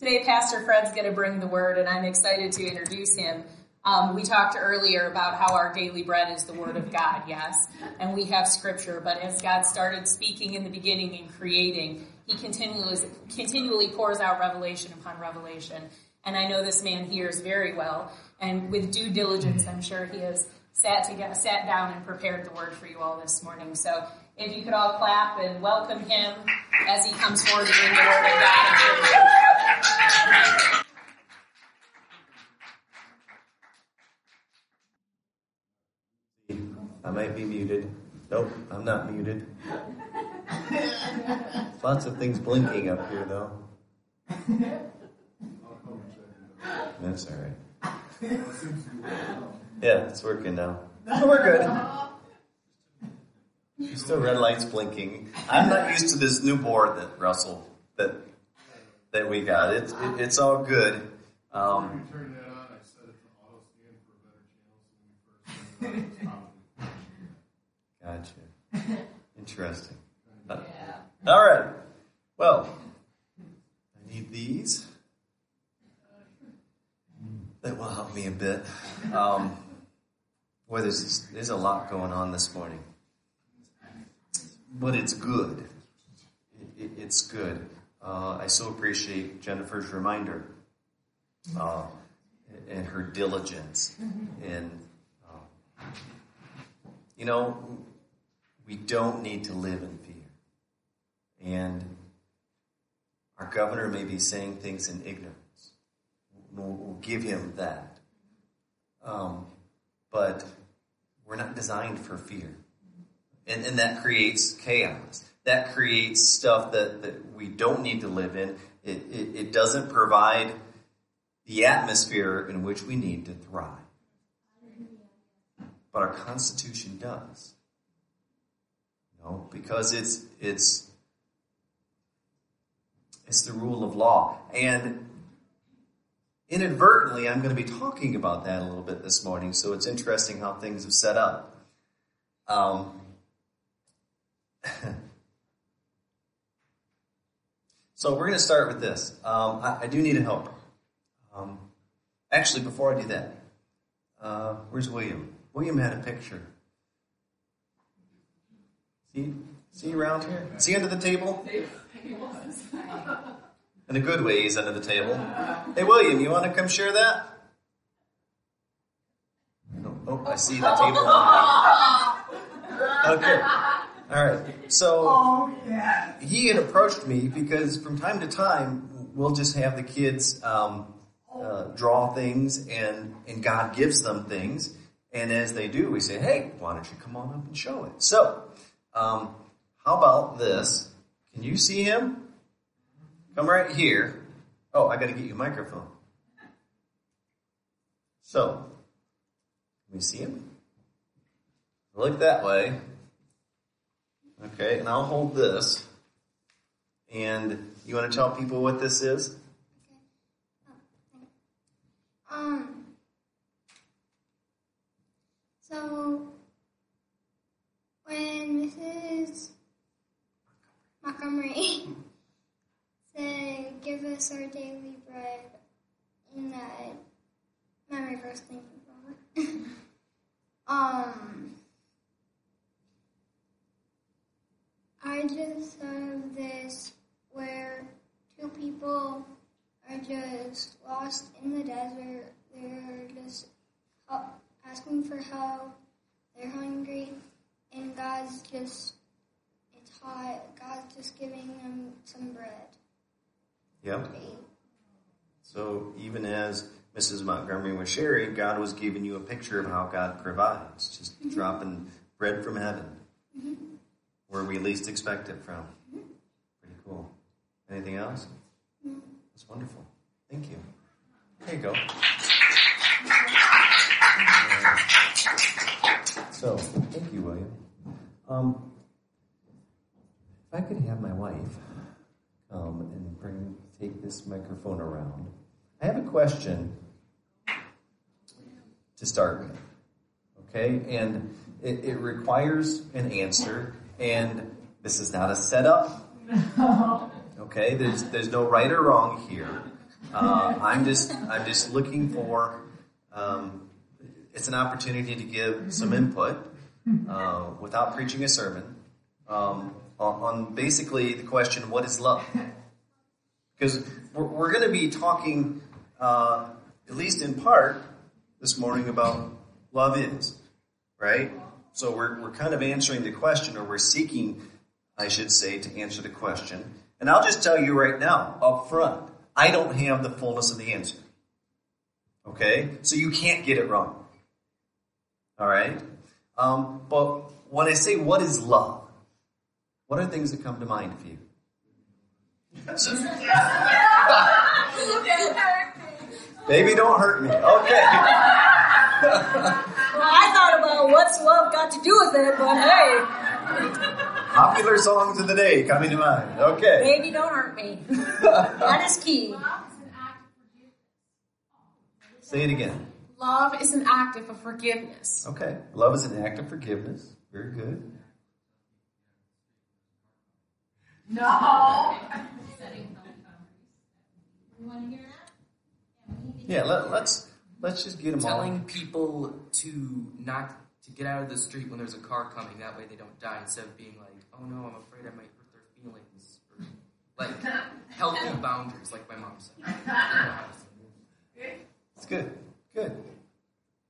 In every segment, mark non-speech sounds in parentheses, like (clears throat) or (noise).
Today, Pastor Fred's going to bring the word, and I'm excited to introduce him. Um, we talked earlier about how our daily bread is the Word of God, yes, and we have Scripture. But as God started speaking in the beginning and creating, He continually continually pours out revelation upon revelation. And I know this man hears very well, and with due diligence, I'm sure he has sat to get, sat down and prepared the word for you all this morning. So if you could all clap and welcome him as he comes forward to bring the word of God. I might be muted. Nope, I'm not muted. Lots of things blinking up here, though. That's all right. Yeah, it's working now. (laughs) We're good. Still red lights blinking. I'm not used to this new board that Russell that that we got. It's it, it's all good. Um, (laughs) Gotcha. Interesting. Uh, all right. Well, I need these. That will help me a bit. Um, boy, there's, there's a lot going on this morning. But it's good. It, it, it's good. Uh, I so appreciate Jennifer's reminder uh, and her diligence. And, uh, you know, we don't need to live in fear. And our governor may be saying things in ignorance. We'll, we'll give him that. Um, but we're not designed for fear. And, and that creates chaos. That creates stuff that, that we don't need to live in. It, it, it doesn't provide the atmosphere in which we need to thrive. But our Constitution does. You know, because it's it's it's the rule of law. And inadvertently, I'm going to be talking about that a little bit this morning, so it's interesting how things have set up. Um, (laughs) so we're going to start with this. Um, I, I, do need a helper. Um, actually, before I do that, uh, where's William? William had a picture. See, see around here? See under the table? (laughs) In a good way, he's under the table. Hey, William, you want to come share that? Oh, oh I see the table. (laughs) Okay. All right. So oh, he had approached me because from time to time we'll just have the kids um, uh, draw things, and and God gives them things, and as they do, we say, "Hey, why don't you come on up and show it?" So, um, how about this? Can you see him? Come right here. Oh, I got to get you a microphone. So, can we see him? Look that way. Okay, and I'll hold this. And you want to tell people what this is? Um. So when Mrs. Montgomery (laughs) said, "Give us our daily bread," in that memory verse, thank you, (laughs) um. I just thought of this where two people are just lost in the desert. They're just asking for help. They're hungry, and God's just it's hot. God's just giving them some bread. Yep. So even as Mrs. Montgomery was sharing, God was giving you a picture of how God provides, just mm-hmm. dropping bread from heaven where we least expect it from. Pretty cool. Anything else? That's wonderful. Thank you. There you go. So, thank you, William. Um, if I could have my wife come and bring take this microphone around, I have a question to start with. Okay, and it, it requires an answer and this is not a setup. (laughs) Okay, there's there's no right or wrong here. Uh, I'm just I'm just looking for. Um, it's an opportunity to give some input uh, without preaching a sermon um, on, on basically the question, what is love? Because we're, we're going to be talking, uh, at least in part, this morning about love is, right? So we're, we're kind of answering the question, or we're seeking, I should say, to answer the question. And I'll just tell you right now, up front, I don't have the fullness of the answer. Okay? So you can't get it wrong. All right? Um, but when I say what is love, what are things that come to mind for you? (laughs) Baby, don't hurt me. Okay. (laughs) well, I thought about what's love got to do with it, but hey. Popular songs of the day coming to mind. Okay. Baby, don't hurt me. (laughs) that is key. Say it again. Love is an act of forgiveness. Okay. Love is an act of forgiveness. Very good. No. You want to hear that? Yeah, let, let's let's just get them telling all. Telling people to not to get out of the street when there's a car coming. That way they don't die. Instead of being like, "Oh no, I'm afraid I might hurt their feelings." Or, like (laughs) healthy boundaries, like my mom said. It's good. Good.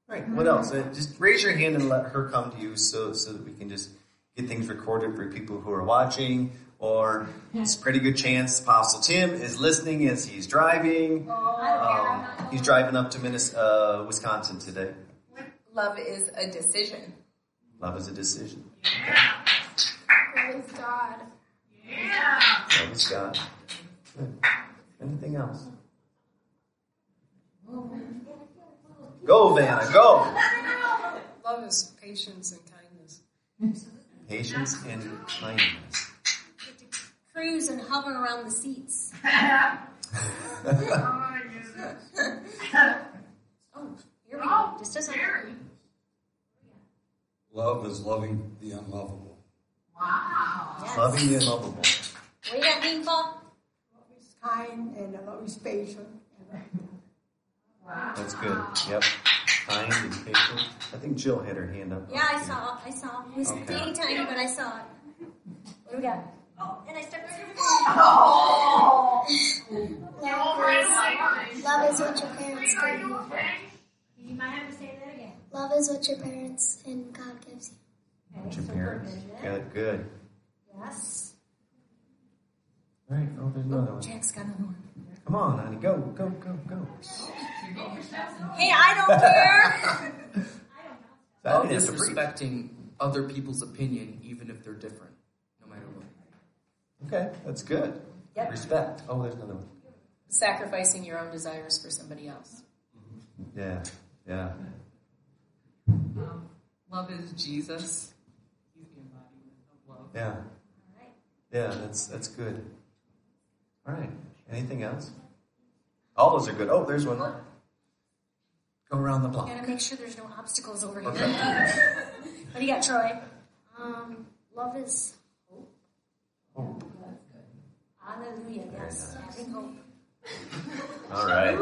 All right. What else? Uh, just raise your hand and let her come to you, so so that we can just get things recorded for people who are watching. Or it's a pretty good chance Apostle Tim is listening as he's driving. Um, he's driving up to Minnes- uh, Wisconsin today. Love is a decision. Love is a decision. Love is God. Love is God. Good. Anything else? Go, Vanna, go. Love is patience and kindness. Patience and kindness. Cruise and hover around the seats. (laughs) Oh, here we go. Just a second. Love is loving the unlovable. Yes. Loving the unlovable. What do you got, Mean Paul? He's kind and love he's patient. wow. That's good. Yep. Kind and patient. I think Jill had her hand up. Yeah, I saw. I saw. It was Okay. teeny tiny, but I saw it. What do we got? Oh, and I stepped Love is, love is what your parents give you. You might have to say that again. Love is what your parents and God gives you. What's your parents? Good, good. Yes. All right. Oh, there's another one. Jack's got another one. Come on, honey. Go, go, go, go. Hey, I don't care. (laughs) I Love didn't is have to preach. respecting other people's opinion, even if they're different, no matter what. Okay, that's good. Yep. Respect. Oh, there's another one. Sacrificing your own desires for somebody else. Yeah, yeah. Um, love is Jesus. He's the embodiment of love. Yeah. Yeah, that's that's good. All right. Anything else? All those are good. Oh, there's one. More. Go around the block. Gotta make sure there's no obstacles over here. Okay. (laughs) what do you got, Troy? Um, love is Hope. Hallelujah. Yes. Having hope. All right.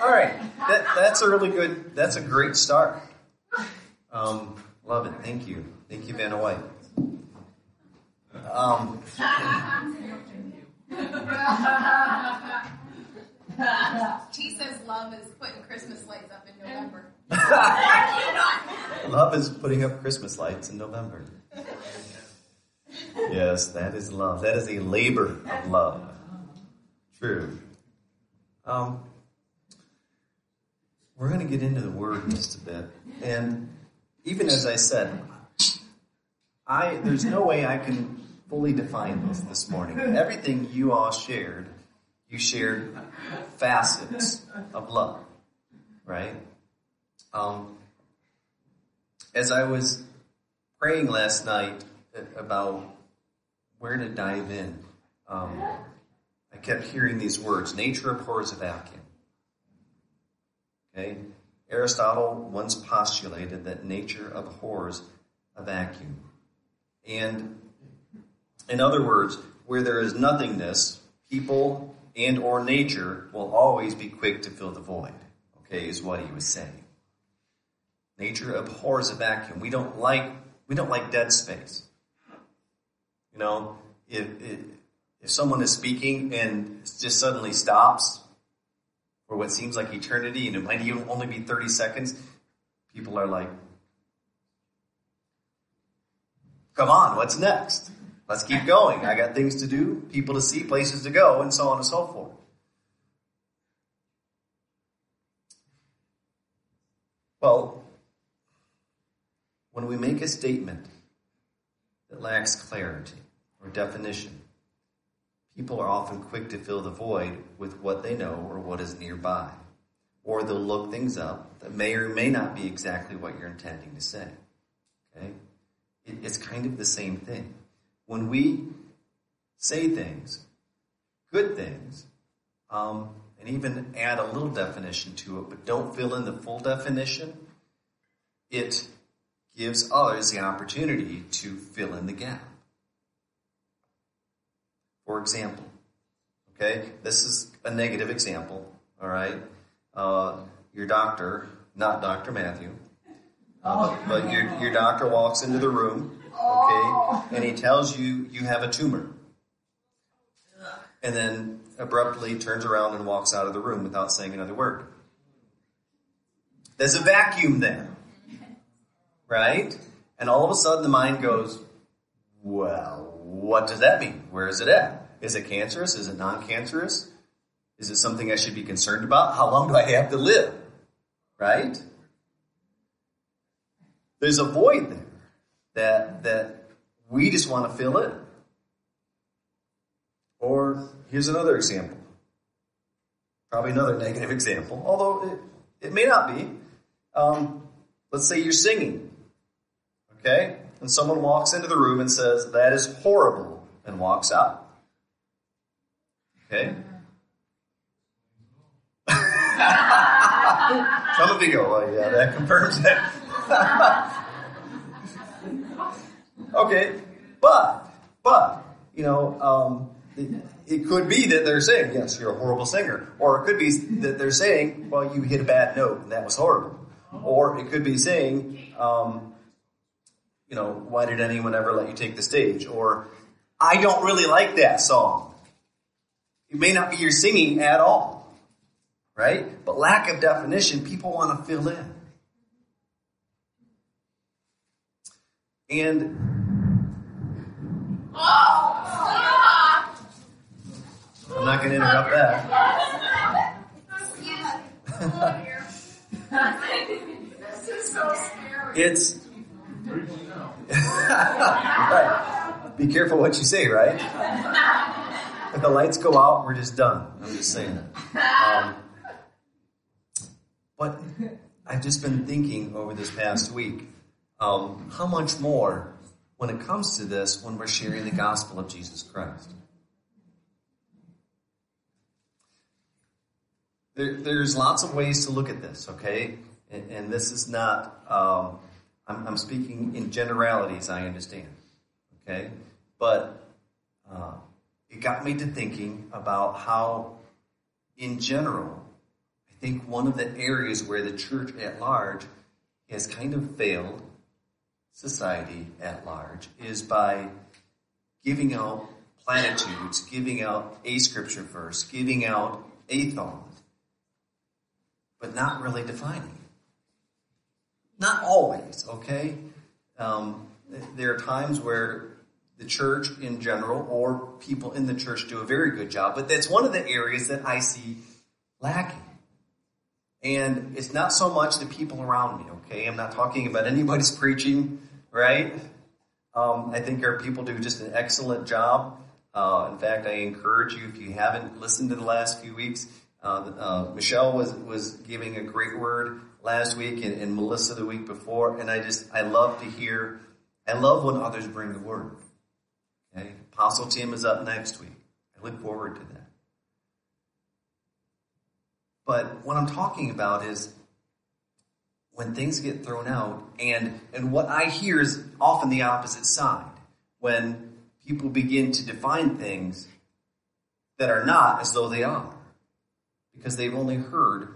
All right. That, that's a really good. That's a great start. Um, love it. Thank you. Thank you, Vanna White. Um, T says love is putting Christmas lights up in November. (laughs) love is putting up Christmas lights in November. Yes, that is love. That is a labor of love. True. Um, we're going to get into the word just a bit, and even as I said, I there's no way I can fully define this this morning. Everything you all shared, you shared facets of love, right? Um, as I was praying last night about where to dive in, um, I kept hearing these words: "Nature abhors a vacuum." Okay, Aristotle once postulated that nature abhors a vacuum, and in other words, where there is nothingness, people and or nature will always be quick to fill the void. Okay, is what he was saying. Nature abhors a vacuum. We don't like we don't like dead space. You know, if if, if someone is speaking and just suddenly stops for what seems like eternity, and it might even only be thirty seconds, people are like, "Come on, what's next? Let's keep going. I got things to do, people to see, places to go, and so on and so forth." Well, when we make a statement that lacks clarity or definition, people are often quick to fill the void with what they know or what is nearby. Or they'll look things up that may or may not be exactly what you're intending to say. Okay? It's kind of the same thing. When we say things, good things, um, and even add a little definition to it, but don't fill in the full definition, it gives others the opportunity to fill in the gap. For example, okay, this is a negative example, all right? Uh, your doctor, not Dr. Matthew, uh, but your, your doctor walks into the room, okay, and he tells you you have a tumor. And then abruptly turns around and walks out of the room without saying another word. There's a vacuum there right? And all of a sudden the mind goes, well, what does that mean? Where is it at? Is it cancerous? Is it non-cancerous? Is it something I should be concerned about? How long do I have to live? Right? There's a void there that, that we just want to fill in. Or here's another example. Probably another negative (laughs) example, although it, it may not be. Um, let's say you're singing Okay? And someone walks into the room and says, that is horrible, and walks out. Okay? (laughs) Some of you go, well, yeah, that confirms that. (laughs) okay, but, but, you know, um, it, it could be that they're saying, yes, you're a horrible singer. Or it could be that they're saying, well, you hit a bad note and that was horrible. Or it could be saying, um, you know, why did anyone ever let you take the stage? Or, I don't really like that song. It may not be your singing at all, right? But lack of definition, people want to fill in. And I'm not going to interrupt that. (laughs) it's (laughs) right. Be careful what you say, right? If the lights go out, we're just done. I'm just saying that. Um, but I've just been thinking over this past week um, how much more when it comes to this when we're sharing the gospel of Jesus Christ. There, there's lots of ways to look at this, okay? And, and this is not um, I'm, I'm speaking in generalities, I understand. Okay? But uh, it got me to thinking about how, in general, I think one of the areas where the church at large has kind of failed society at large is by giving out platitudes, giving out a scripture verse, giving out a thought, but not really defining. Not always, okay? Um, there are times where the church in general or people in the church do a very good job, but that's one of the areas that I see lacking. And it's not so much the people around me, okay? I'm not talking about anybody's (laughs) preaching, right? Um, I think our people do just an excellent job. Uh, in fact, I encourage you, if you haven't listened to the last few weeks, uh, uh, Michelle was, was giving a great word last week and, and Melissa the week before, and I just I love to hear. I love when others bring the word. Okay, Apostle Tim is up next week. I look forward to that. But what I'm talking about is when things get thrown out, and and what I hear is often the opposite side. When people begin to define things that are not as though they are because they've only heard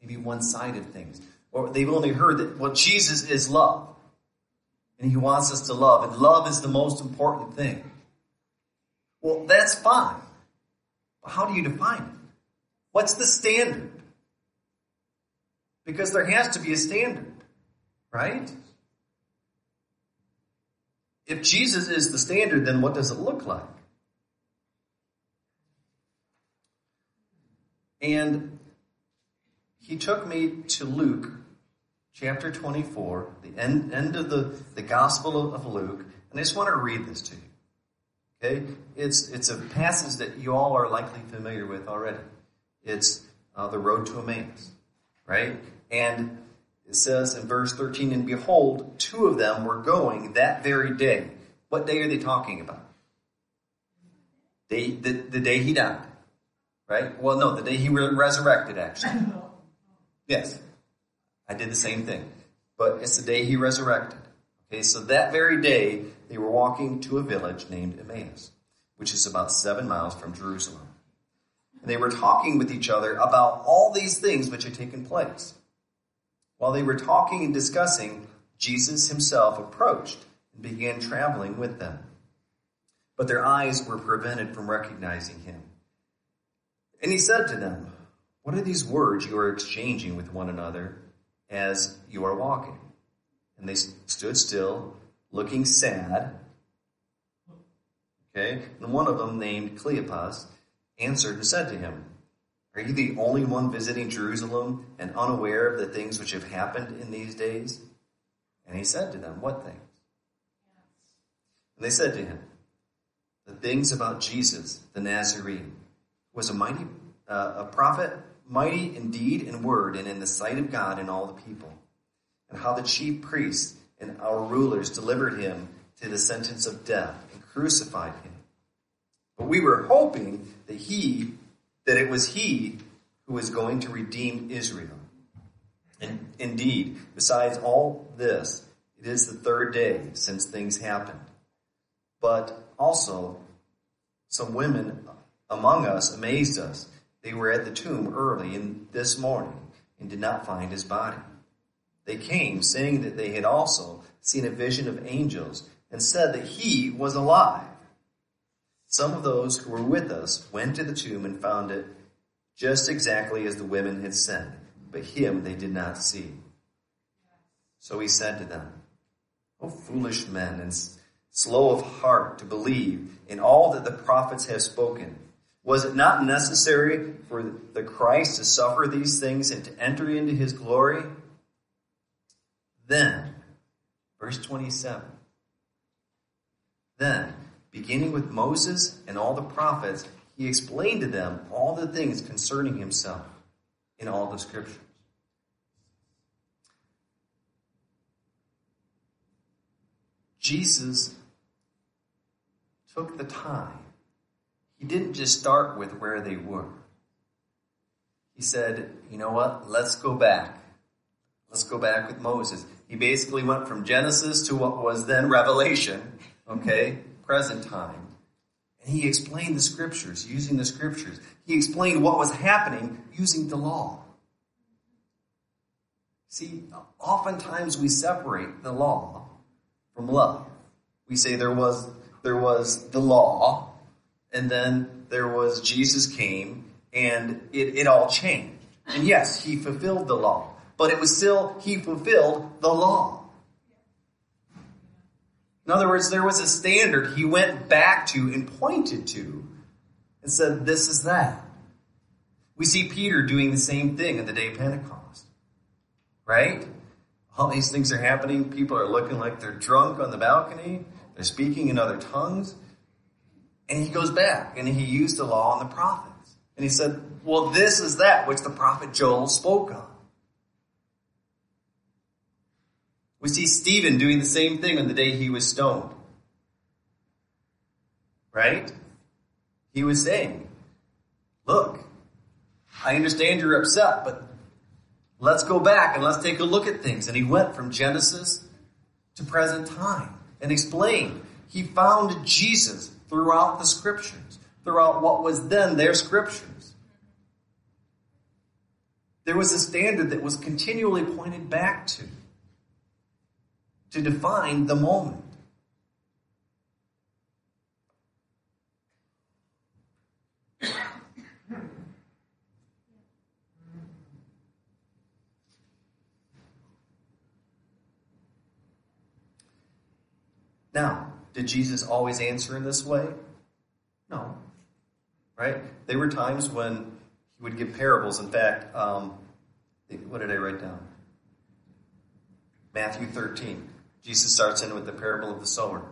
maybe one-sided things. Or they've only heard that, well, Jesus is love. And he wants us to love. And love is the most important thing. Well, that's fine. But how do you define it? What's the standard? Because there has to be a standard, right? If Jesus is the standard, then what does it look like? And he took me to Luke chapter 24, the end, end of the, the Gospel of Luke, and I just want to read this to you. Okay? It's, it's a passage that you all are likely familiar with already. It's uh, the road to Emmaus, right? And it says in verse 13, and behold, two of them were going that very day. What day are they talking about? The, the day he died, right? Well, no, the day he re- resurrected, actually. (laughs) Yes, I did the same thing. But it's the day he resurrected. Okay, so that very day, they were walking to a village named Emmaus, which is about seven miles from Jerusalem. And they were talking with each other about all these things which had taken place. While they were talking and discussing, Jesus himself approached and began traveling with them. But their eyes were prevented from recognizing him. And he said to them, What are these words you are exchanging with one another as you are walking? And they stood still, looking sad. Okay? And one of them, named Cleopas, answered and said to him, Are you the only one visiting Jerusalem and unaware of the things which have happened in these days? And he said to them, What things? And they said to him, The things about Jesus, the Nazarene, was a mighty uh, a prophet, mighty in deed and word, and in the sight of God and all the people, and how the chief priests and our rulers delivered him to the sentence of death and crucified him. But we were hoping that he, that it was he who was going to redeem Israel. And indeed, besides all this, it is the third day since things happened. But also, some women among us amazed us. They were at the tomb early in this morning and did not find his body. They came saying that they had also seen a vision of angels and said that he was alive. Some of those who were with us went to the tomb and found it just exactly as the women had said, but him they did not see. So he said to them, O foolish men and slow of heart to believe in all that the prophets have spoken. Was it not necessary for the Christ to suffer these things and to enter into his glory? Then, verse 27, then, beginning with Moses and all the prophets, he explained to them all the things concerning himself in all the scriptures. Jesus took the time. He didn't just start with where they were. He said, you know what? Let's go back. Let's go back with Moses. He basically went from Genesis to what was then Revelation, okay, present time. And he explained the scriptures using the scriptures. He explained what was happening using the law. See, oftentimes we separate the law from love. We say there was there was the law, and then there was Jesus came, and it, it all changed. And yes, he fulfilled the law, but it was still he fulfilled the law. In other words, there was a standard he went back to and pointed to and said, This is that. We see Peter doing the same thing on the day of Pentecost. Right? All these things are happening. People are looking like they're drunk on the balcony. They're speaking in other tongues. And he goes back and he used the law and the prophets. And he said, Well, this is that which the prophet Joel spoke of. We see Stephen doing the same thing on the day he was stoned. Right? He was saying, Look, I understand you're upset, but let's go back and let's take a look at things. And he went from Genesis to present time and explained. He found Jesus throughout the scriptures. throughout what was then their scriptures. There was a standard that was continually pointed back to, to define the moment. (coughs) Now, did Jesus always answer in this way? No. Right? There were times when he would give parables. In fact, um, what did I write down? Matthew 13. Jesus starts in with the parable of the sower.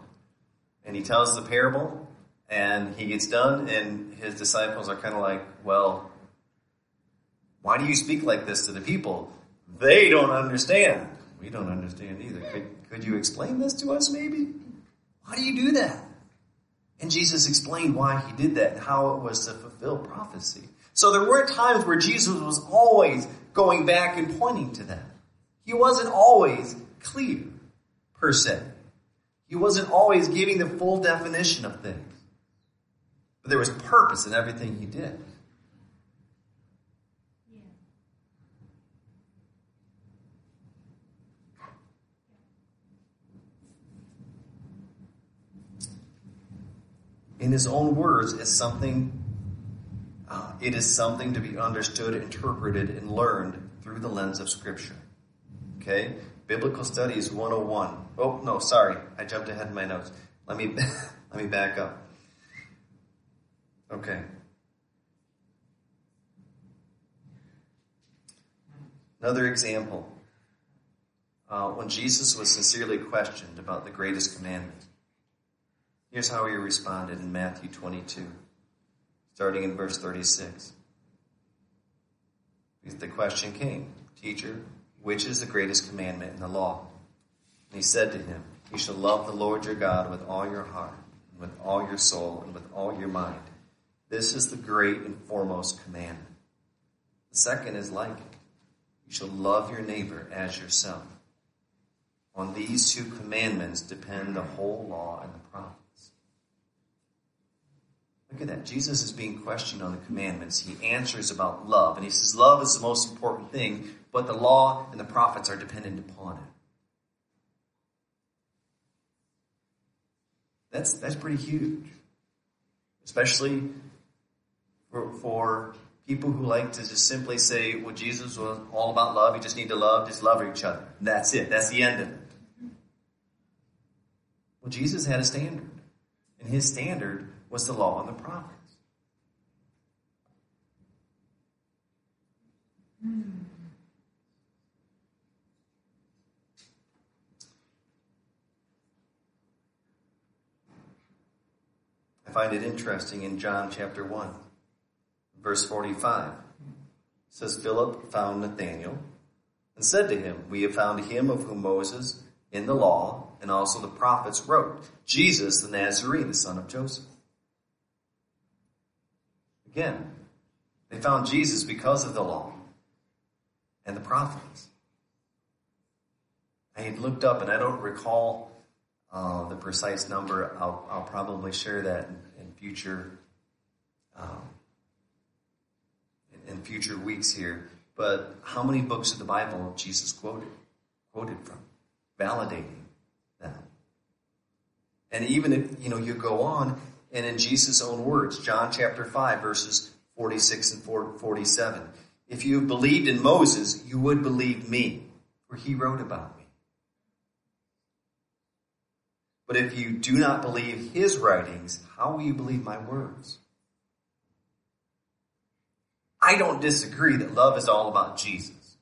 And he tells the parable, and he gets done, and his disciples are kind of like, well, why do you speak like this to the people? They don't understand. We don't understand either. Could, could you explain this to us, maybe? Why do you do that? And Jesus explained why he did that and how it was to fulfill prophecy. So there were times where Jesus was always going back and pointing to that. He wasn't always clear, per se. He wasn't always giving the full definition of things. But there was purpose in everything he did. In his own words, is something. Uh, it is something to be understood, interpreted, and learned through the lens of Scripture. Okay, Biblical Studies 101. Oh no, sorry, I jumped ahead in my notes. Let me (laughs) let me back up. Okay. Another example. Uh, when Jesus was sincerely questioned about the greatest commandment, Here's how he responded in Matthew 22, starting in verse 36. The question came, Teacher, which is the greatest commandment in the law? And he said to him, You shall love the Lord your God with all your heart, and with all your soul, and with all your mind. This is the great and foremost commandment. The second is like it. You shall love your neighbor as yourself. On these two commandments depend the whole law and the prophets. Look at that. Jesus is being questioned on the commandments. He answers about love. And he says, Love is the most important thing, but the law and the prophets are dependent upon it. That's, that's pretty huge. Especially for, for people who like to just simply say, well, Jesus was all about love. You just need to love, just love each other. That's it. That's the end of it. Well, Jesus had a standard. And his standard was the law and the prophets. I find it interesting in John chapter 1, verse 45. Says, Philip found Nathanael and said to him, We have found him of whom Moses in the law and also the prophets wrote, Jesus the Nazarene, the son of Joseph. Again, they found Jesus because of the law and the prophets. I had looked up, and I don't recall uh, the precise number. I'll, I'll, probably share that in, in future um, in, in future weeks here. But how many books of the Bible Jesus quoted quoted from, validating that? And even if you know you go on and in Jesus' own words, John chapter 5, verses 46 and 47. If you believed in Moses, you would believe me, for he wrote about me. But if you do not believe his writings, how will you believe my words? I don't disagree that love is all about Jesus.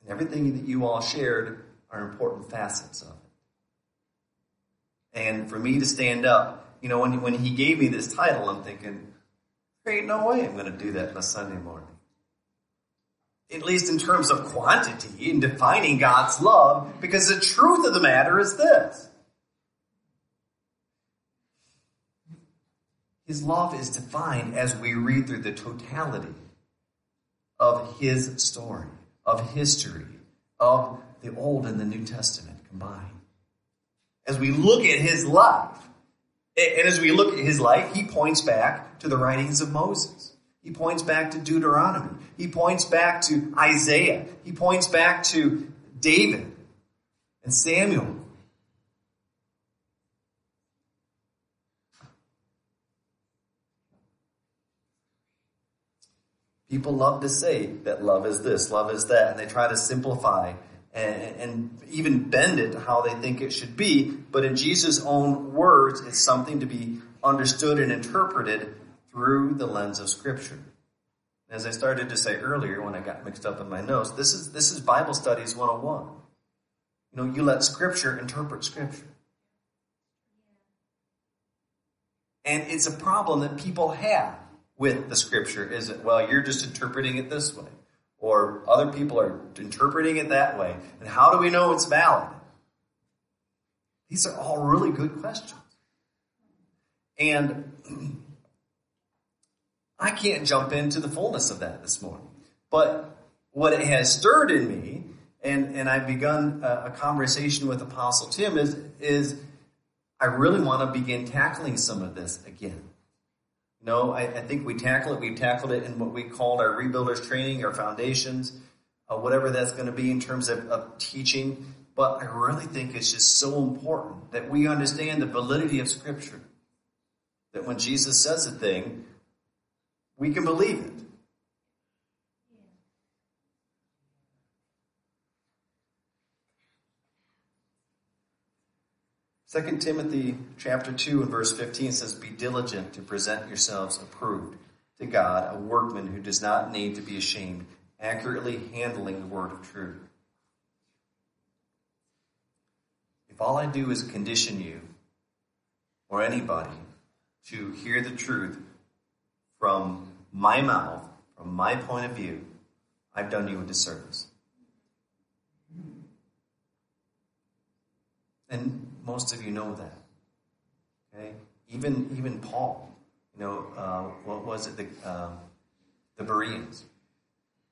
And everything that you all shared are important facets of it. And for me to stand up you know, when, when he gave me this title, I'm thinking, there ain't no way I'm going to do that on a Sunday morning. At least in terms of quantity in defining God's love, because the truth of the matter is this. His love is defined as we read through the totality of his story, of history, of the Old and the New Testament combined. As we look at his life, And as we look at his life, he points back to the writings of Moses. He points back to Deuteronomy. He points back to Isaiah. He points back to David and Samuel. People love to say that love is this, love is that, and they try to simplify and, and even bend it to how they think it should be. But in Jesus' own words, it's something to be understood and interpreted through the lens of Scripture. As I started to say earlier when I got mixed up in my notes, this is this is Bible Studies 101. You know, you let Scripture interpret Scripture. And it's a problem that people have with the Scripture, is it? Well, you're just interpreting it this way. Or other people are interpreting it that way. And how do we know it's valid? These are all really good questions. And (clears throat) I can't jump into the fullness of that this morning. But what it has stirred in me, and, and I've begun a, a conversation with Apostle Tim, is, is I really want to begin tackling some of this again. Know, I, I think we tackle it. We've tackled it in what we called our rebuilders training, our foundations, uh, whatever that's going to be in terms of, of teaching. But I really think it's just so important that we understand the validity of Scripture. That when Jesus says a thing, we can believe it. Second Timothy chapter 2 and verse 15 says, Be diligent to present yourselves approved to God, a workman who does not need to be ashamed, accurately handling the word of truth. If all I do is condition you or anybody to hear the truth from my mouth, from my point of view, I've done you a disservice. And most of you know that. Okay? Even even Paul, you know, uh, what was it? The uh, the Bereans,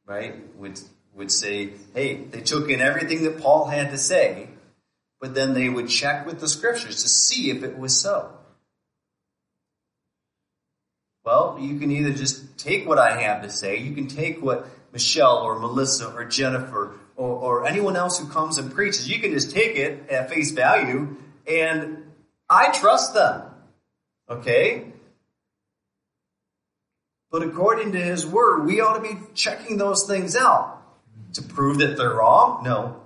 right? Would would say, hey, they took in everything that Paul had to say, but then they would check with the scriptures to see if it was so. Well, you can either just take what I have to say, you can take what Michelle or Melissa or Jennifer or, or anyone else who comes and preaches, you can just take it at face value and I trust them. Okay? But according to his word, we ought to be checking those things out. To prove that they're wrong? No.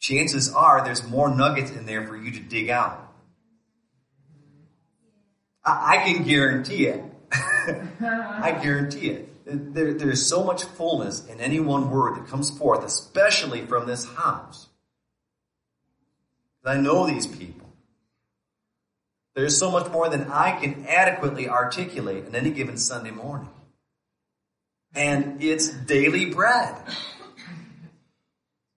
Chances are there's more nuggets in there for you to dig out. I, I can guarantee it. (laughs) I guarantee it. There, there's so much fullness in any one word that comes forth, especially from this house. I know these people. There's so much more than I can adequately articulate in any given Sunday morning. And it's daily bread.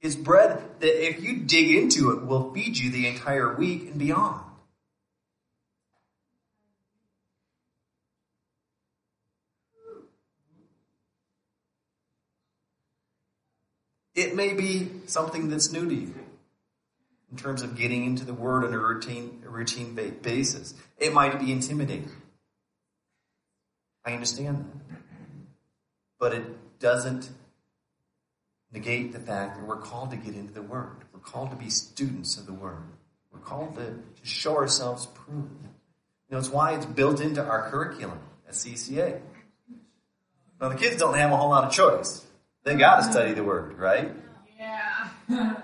It's bread that if you dig into it will feed you the entire week and beyond. It may be something that's new to you in terms of getting into the Word on a routine, a routine basis. It might be intimidating. I understand that. But it doesn't negate the fact that we're called to get into the Word. We're called to be students of the Word. We're called to, to show ourselves approved. You know, it's why it's built into our curriculum at CCA. Now, the kids don't have a whole lot of choice. They got to study the Word, right? Yeah. (laughs)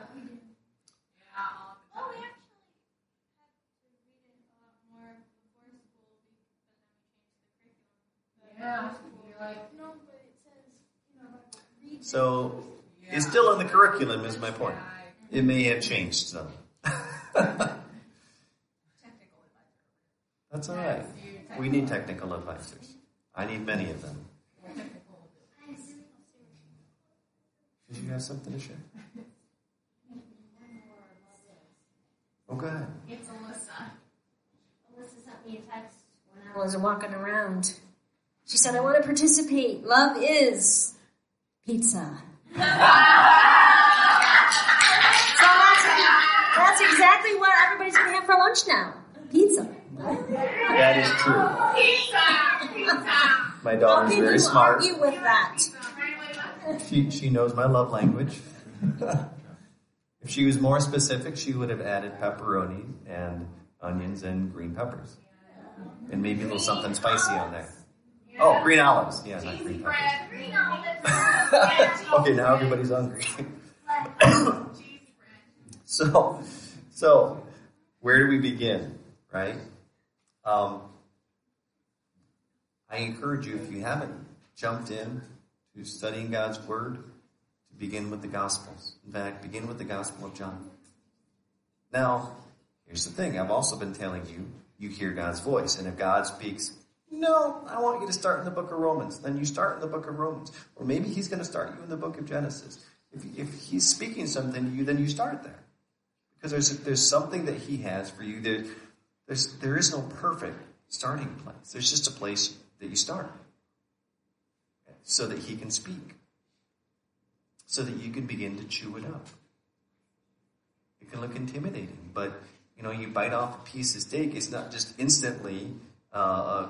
Oh, we actually had to read it a lot more before school because then we changed the curriculum. But Yeah. You're like, No, but it says, you know, read So it's still in the curriculum, is my point. It may have changed some. technical advisor. That's all right. We need technical advisors. I need many of them. Did you have something to share? (laughs) Oh, go ahead. It's Alyssa. Alyssa sent me a text when I was walking around. She said, I want to participate. Love is pizza. (laughs) so that's, that's exactly what everybody's going to have for lunch now. Pizza. That is true. Pizza! (laughs) Pizza! My daughter's very smart. argue with that? She, she knows my love language. (laughs) if she was more specific, she would have added pepperoni and onions and green peppers. And maybe a little something spicy on there. Oh, green olives. Yeah, not green peppers. (laughs) okay, now everybody's hungry. (laughs) so, so where do we begin, right? Um, I encourage you, if you haven't jumped in to studying God's Word, to begin with the Gospels. In fact, begin with the Gospel of John. Now, here's the thing. I've also been telling you, you hear God's voice. And if God speaks, no, I want you to start in the book of Romans. Then you start in the book of Romans. Or maybe he's going to start you in the book of Genesis. If, if he's speaking something to you, then you start there. Because there's, there's something that he has for you. There, there's, there is no perfect starting place. There's just a place that you start so that he can speak, so that you can begin to chew it up. It can look intimidating, but you know, you bite off a piece of steak. It's not just instantly. Uh,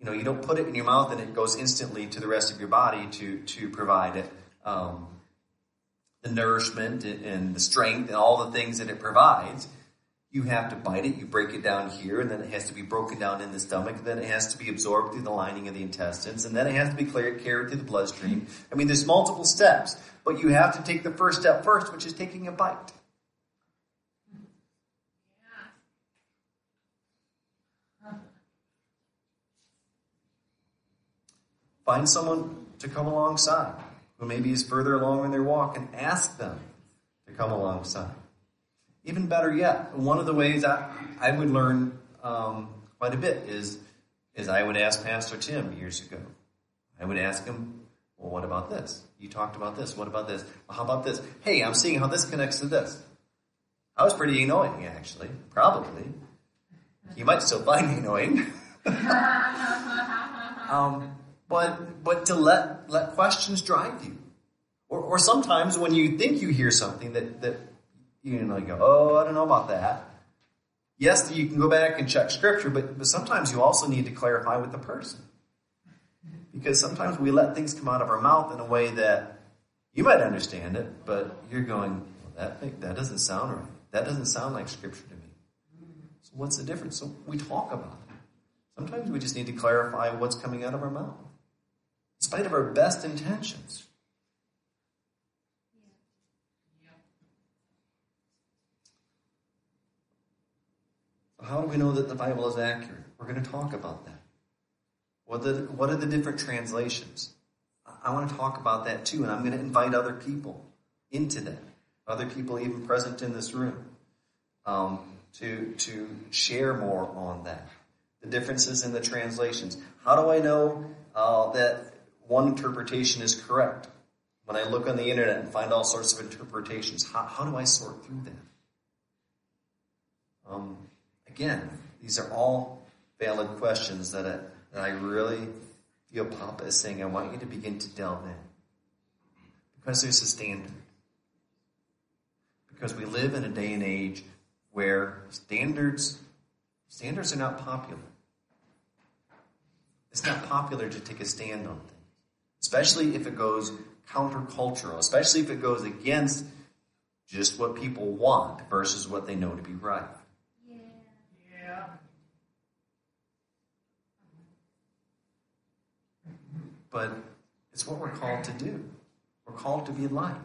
you know, you don't put it in your mouth and it goes instantly to the rest of your body to to provide it um, the nourishment and, and the strength and all the things that it provides you have to bite it, you break it down here, and then it has to be broken down in the stomach, then it has to be absorbed through the lining of the intestines, and then it has to be carried through the bloodstream. I mean, there's multiple steps, but you have to take the first step first, which is taking a bite. Find someone to come alongside who maybe is further along in their walk and ask them to come alongside. Even better yet, one of the ways I, I would learn um, quite a bit is, is I would ask Pastor Tim years ago. I would ask him, well, what about this? You talked about this. What about this? Well, how about this? Hey, I'm seeing how this connects to this. I was pretty annoying, actually. Probably. You might still find me annoying. (laughs) um, but but to let let questions drive you, or or sometimes when you think you hear something that that you know, you go, oh, I don't know about that. Yes, you can go back and check scripture, but, but sometimes you also need to clarify with the person. Because sometimes we let things come out of our mouth in a way that you might understand it, but you're going, well, that, that doesn't sound right. That doesn't sound like scripture to me. So what's the difference? So we talk about it. Sometimes we just need to clarify what's coming out of our mouth. In spite of our best intentions. How do we know that the Bible is accurate? We're going to talk about that. What, the, what are the different translations? I want to talk about that too, and I'm going to invite other people into that. Other people even present in this room um, to, to share more on that. The differences in the translations. How do I know uh, that one interpretation is correct? When I look on the internet and find all sorts of interpretations, how, how do I sort through that? Um, Again, these are all valid questions that I, that I really feel Papa is saying, I want you to begin to delve in. Because there's a standard. Because we live in a day and age where standards standards are not popular. It's not popular to take a stand on things. Especially if it goes countercultural, especially if it goes against just what people want versus what they know to be right. But it's what we're called to do. We're called to be light.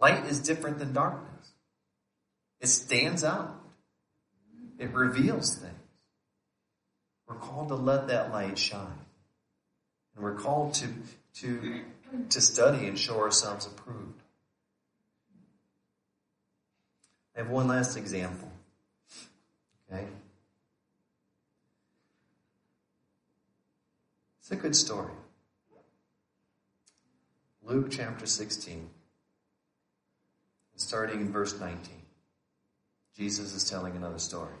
Light is different than darkness. It stands out. It reveals things. We're called to let that light shine. And we're called to, to, to study and show ourselves approved. I have one last example. Okay? It's a good story. Luke chapter 16, starting in verse 19. Jesus is telling another story.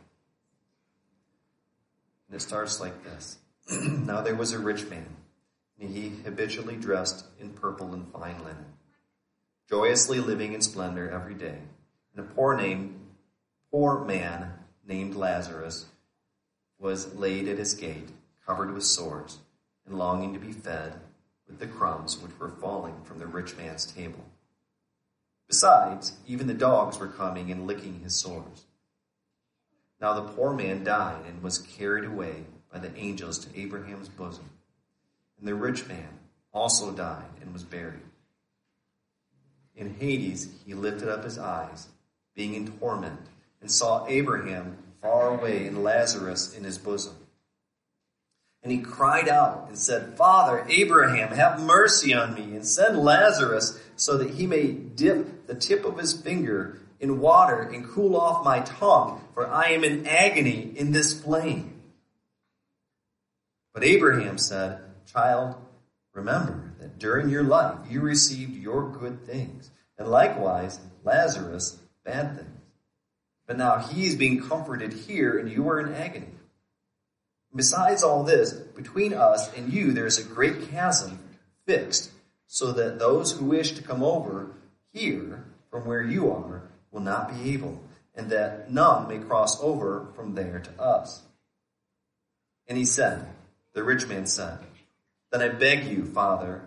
And it starts like this (clears throat) Now there was a rich man, and he habitually dressed in purple and fine linen, joyously living in splendor every day. And a poor name, poor man named Lazarus, was laid at his gate, covered with sores, and longing to be fed with the crumbs which were falling from the rich man's table. Besides, even the dogs were coming and licking his sores. Now the poor man died and was carried away by the angels to Abraham's bosom. And the rich man also died and was buried. In Hades he lifted up his eyes, being in torment, and saw Abraham far away and Lazarus in his bosom. And he cried out and said, Father, Abraham, have mercy on me, and send Lazarus so that he may dip the tip of his finger in water and cool off my tongue, for I am in agony in this flame. But Abraham said, Child, remember that during your life you received your good things, and likewise Lazarus bad things. But now he is being comforted here, and you are in agony. Besides all this, between us and you there is a great chasm fixed, so that those who wish to come over here from where you are will not be able, and that none may cross over from there to us. And he said, The rich man said, Then I beg you, Father,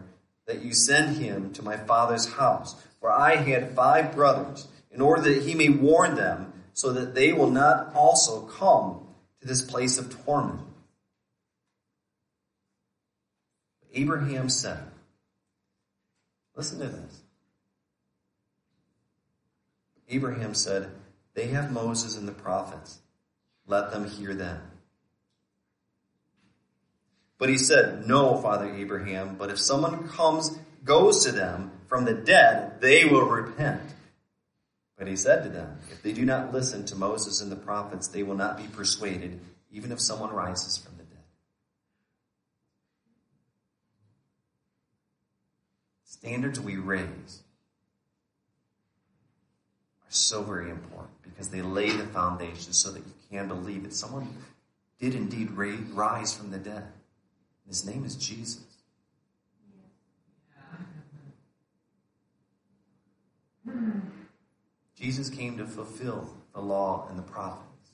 that you send him to my father's house, for I had five brothers, in order that he may warn them, so that they will not also come to this place of torment. Abraham said, Listen to this. Abraham said, They have Moses and the prophets. Let them hear them. But he said, No, Father Abraham, but if someone comes, goes to them from the dead, they will repent. But he said to them, If they do not listen to Moses and the prophets, they will not be persuaded, even if someone rises from the dead. Standards we raise are so very important because they lay the foundation so that you can believe that someone did indeed rise from the dead. His name is Jesus. Jesus came to fulfill the law and the prophets.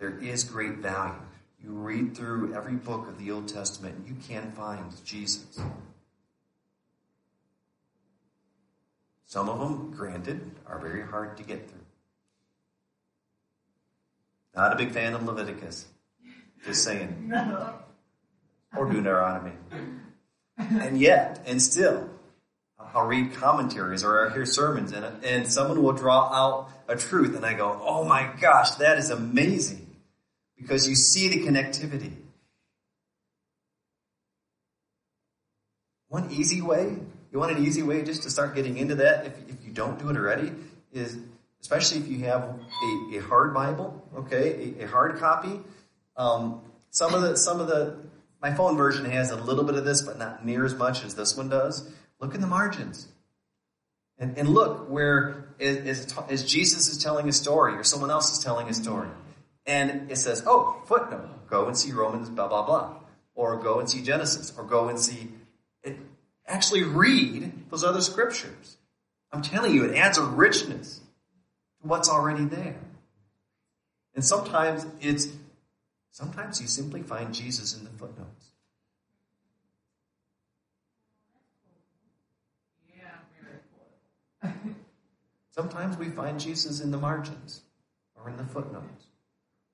There is great value. You read through every book of the Old Testament and you can find Jesus. Some of them, granted, are very hard to get through. Not a big fan of Leviticus. Just saying. (laughs) Or Deuteronomy. And yet, and still, I'll read commentaries or I'll hear sermons and, and someone will draw out a truth and I go, oh my gosh, that is amazing. Because you see the connectivity. One easy way, you want an easy way just to start getting into that if, if you don't do it already, is especially if you have a, a hard Bible, okay, a, a hard copy. Um, some of the, some of the, my phone version has a little bit of this, but not near as much as this one does. Look in the margins. And, and look where is, is Jesus is telling a story or someone else is telling a story. And it says, oh, footnote, go and see Romans, blah, blah, blah. Or go and see Genesis. Or go and see, actually read those other scriptures. I'm telling you, it adds a richness to what's already there. And sometimes it's, sometimes you simply find Jesus in the footnotes. Yeah, very quotable. Sometimes we find Jesus in the margins or in the footnotes.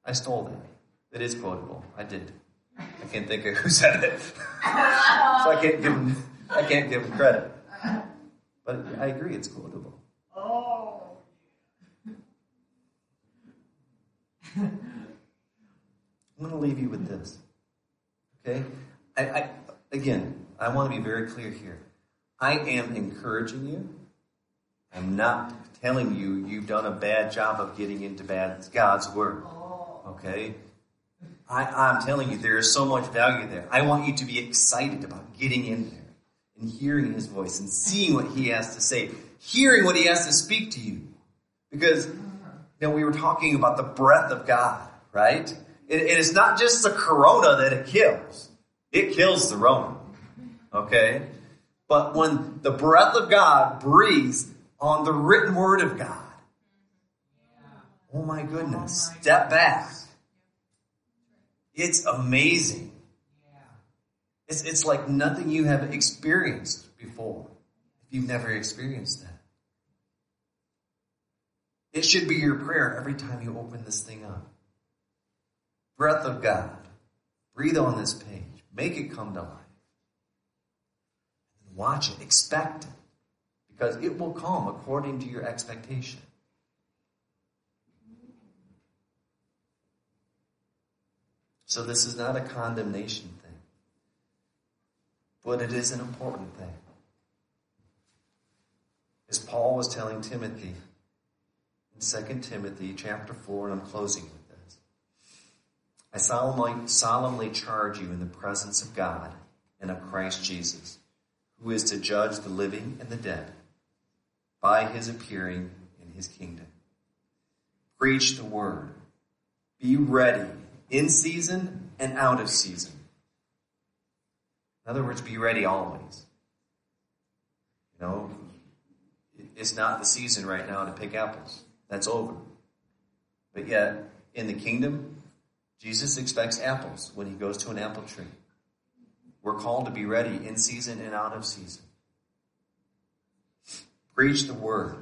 I stole that. It is quotable. I did. I can't think of who said it, (laughs) so I can't give him. I can't give him credit. But I agree, it's quotable. Oh. I'm going to leave you with this. Okay? I, I, again, I want to be very clear here. I am encouraging you. I'm not telling you you've done a bad job of getting into bad, God's Word. Okay? I, I'm telling you there is so much value there. I want you to be excited about getting in there and hearing His voice and seeing what He has to say, hearing what He has to speak to you. Because, you know, we were talking about the breath of God, right? It, it is not just the corona that it kills. It kills the Rona. Okay? But when the breath of God breathes on the written word of God. Oh my goodness. Step back. It's amazing. It's, it's like nothing you have experienced before if you've never experienced that. It should be your prayer every time you open this thing up. Breath of God. Breathe on this page. Make it come to life. Watch it. Expect it. Because it will come according to your expectation. So this is not a condemnation. But it is an important thing. As Paul was telling Timothy in 2 Timothy chapter 4, and I'm closing with this. I solemnly, solemnly charge you in the presence of God and of Christ Jesus, who is to judge the living and the dead by his appearing in his kingdom. Preach the word. Be ready in season and out of season. In other words, be ready always. You know, it's not the season right now to pick apples. That's over. But yet, in the kingdom, Jesus expects apples when he goes to an apple tree. We're called to be ready in season and out of season. Preach the word.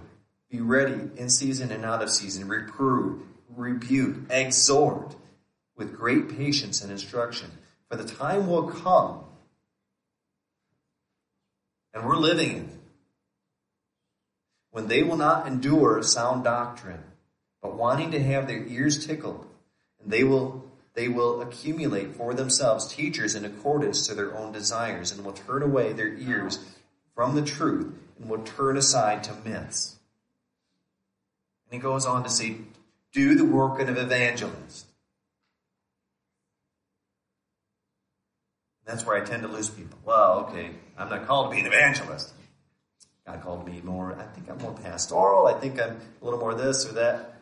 Be ready in season and out of season. Reprove, rebuke, exhort with great patience and instruction. For the time will come, and we're living in it, when they will not endure sound doctrine, but wanting to have their ears tickled, and they will they will accumulate for themselves teachers in accordance to their own desires, and will turn away their ears from the truth, and will turn aside to myths. And he goes on to say, do the work of an evangelist. That's where I tend to lose people. Well, okay, I'm not called to be an evangelist. God called me more, I think I'm more pastoral, I think I'm a little more this or that,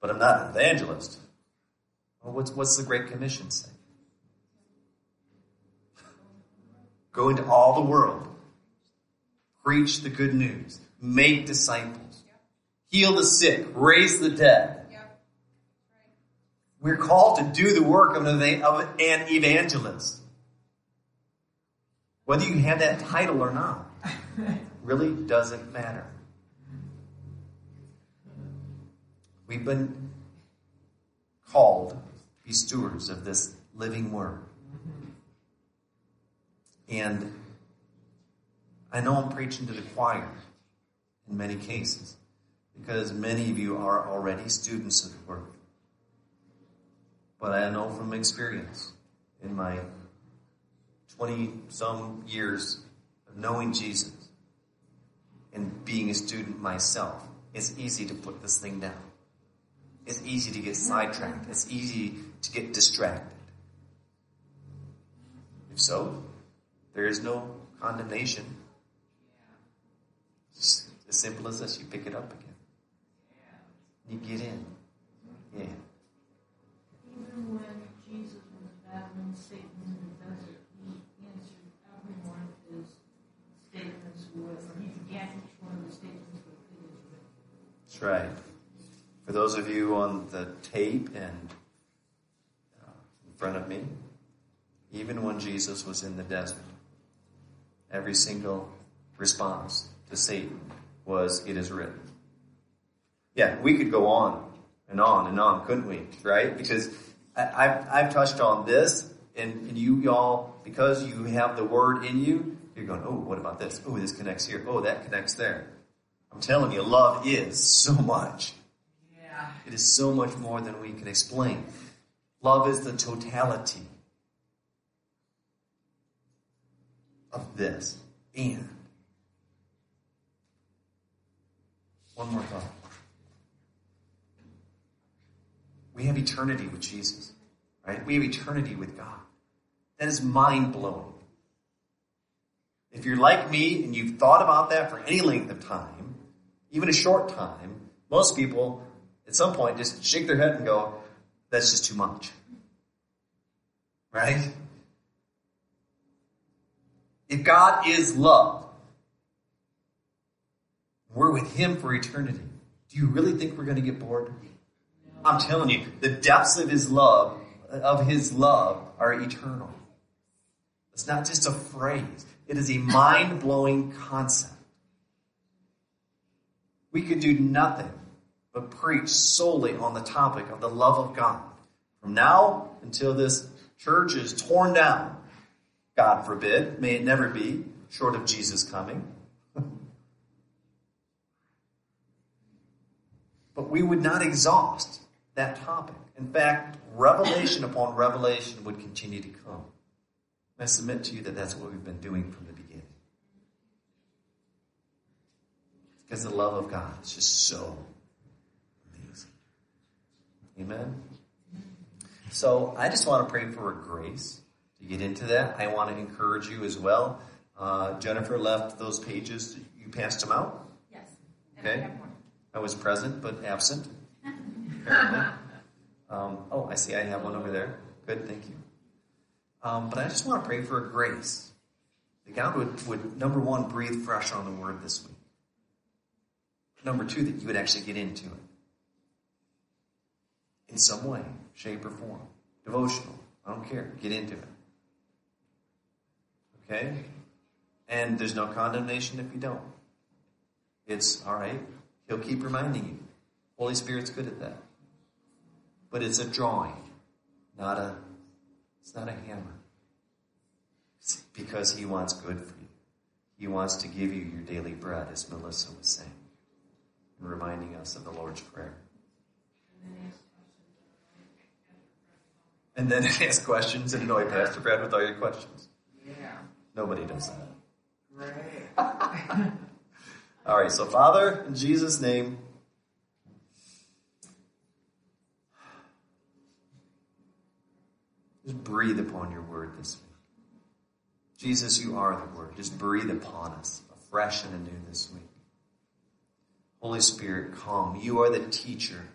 but I'm not an evangelist. Well, what's, what's the Great Commission say? Go into all the world, preach the good news, make disciples, heal the sick, raise the dead. We're called to do the work of an, of an evangelist. Whether you have that title or not (laughs) really doesn't matter. We've been called to be stewards of this living word. Mm-hmm. And I know I'm preaching to the choir in many cases because many of you are already students of the word. But I know from experience in my 20 some years of knowing Jesus and being a student myself, it's easy to put this thing down. It's easy to get sidetracked. It's easy to get distracted. If so, there is no condemnation. It's as simple as this. You pick it up again. You get in. Yeah. Even when Jesus was battling Satan in the desert, he answered every one of his statements with, or he began each one of the statements with, it is written. That's right. For those of you on the tape and uh, in front of me, even when Jesus was in the desert, every single response to Satan was, It is written. Yeah, we could go on and on and on, couldn't we? Right? Because I, have I've touched on this, and, and you y'all, because you have the word in you, you're going, oh, what about this? Oh, this connects here. Oh, that connects there. I'm telling you, love is so much. Yeah. It is so much more than we can explain. Love is the totality of this. And one more thought. We have eternity with Jesus, right? We have eternity with God. That is mind blowing. If you're like me and you've thought about that for any length of time, even a short time, most people at some point just shake their head and go, that's just too much. Right? If God is love, we're with Him for eternity. Do you really think we're going to get bored? I'm telling you, the depths of his love, of his love are eternal. It's not just a phrase. It is a mind-blowing concept. We could do nothing but preach solely on the topic of the love of God. From now until this church is torn down, God forbid, may it never be, short of Jesus coming. (laughs) but we would not exhaust that topic. In fact, revelation upon revelation would continue to come. I submit to you that that's what we've been doing from the beginning. Because the love of God is just so amazing. Amen? So I just want to pray for a grace to get into that. I want to encourage you as well. Uh, Jennifer left those pages. You passed them out? Yes. Okay. I was present but absent. (laughs) Um, oh, I see. I have one over there. Good, thank you. Um, but I just want to pray for a grace that God would, would number one breathe fresh on the Word this week. Number two, that you would actually get into it in some way, shape, or form. Devotional. I don't care. Get into it. Okay? And there's no condemnation if you don't. It's all right. He'll keep reminding you. Holy Spirit's good at that. But it's a drawing, not a it's not a hammer. It's because he wants good for you. He wants to give you your daily bread, as Melissa was saying, and reminding us of the Lord's Prayer. And then ask questions and annoy Pastor Brad with all your questions. Yeah. Nobody does that. Right. All right, so Father, in Jesus' name, just breathe upon your word this week. Jesus, you are the word. Just breathe upon us afresh and anew this week. Holy Spirit, come. You are the teacher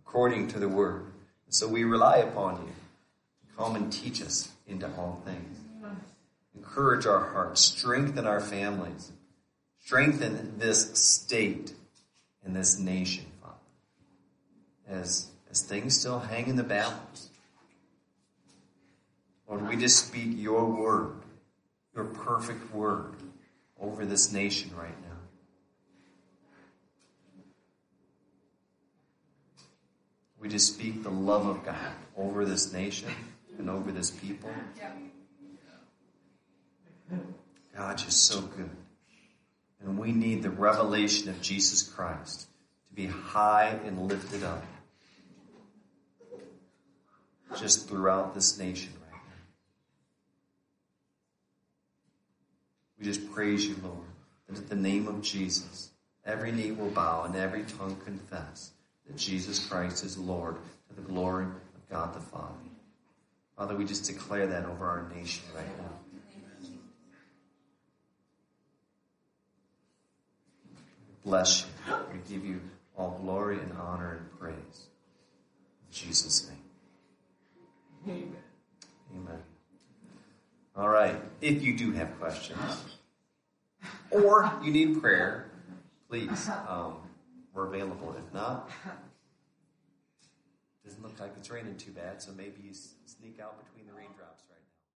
according to the word. So we rely upon you. Come and teach us into all things. Encourage our hearts, strengthen our families, strengthen this state and this nation, Father. As, as things still hang in the balance. Lord, we just speak your word, your perfect word over this nation right now. We just speak the love of God over this nation and over this people. God, you're so good. And we need the revelation of Jesus Christ to be high and lifted up just throughout this nation right now. We just praise you, Lord, that at the name of Jesus, every knee will bow and every tongue confess that Jesus Christ is Lord to the glory of God the Father. Father, we just declare that over our nation right now. bless you. We give you all glory and honor and praise. In Jesus' name. Amen. Amen. All right. If you do have questions or you need prayer, please, um, we're available. If not, (laughs) doesn't look like it's raining too bad, so maybe you sneak out between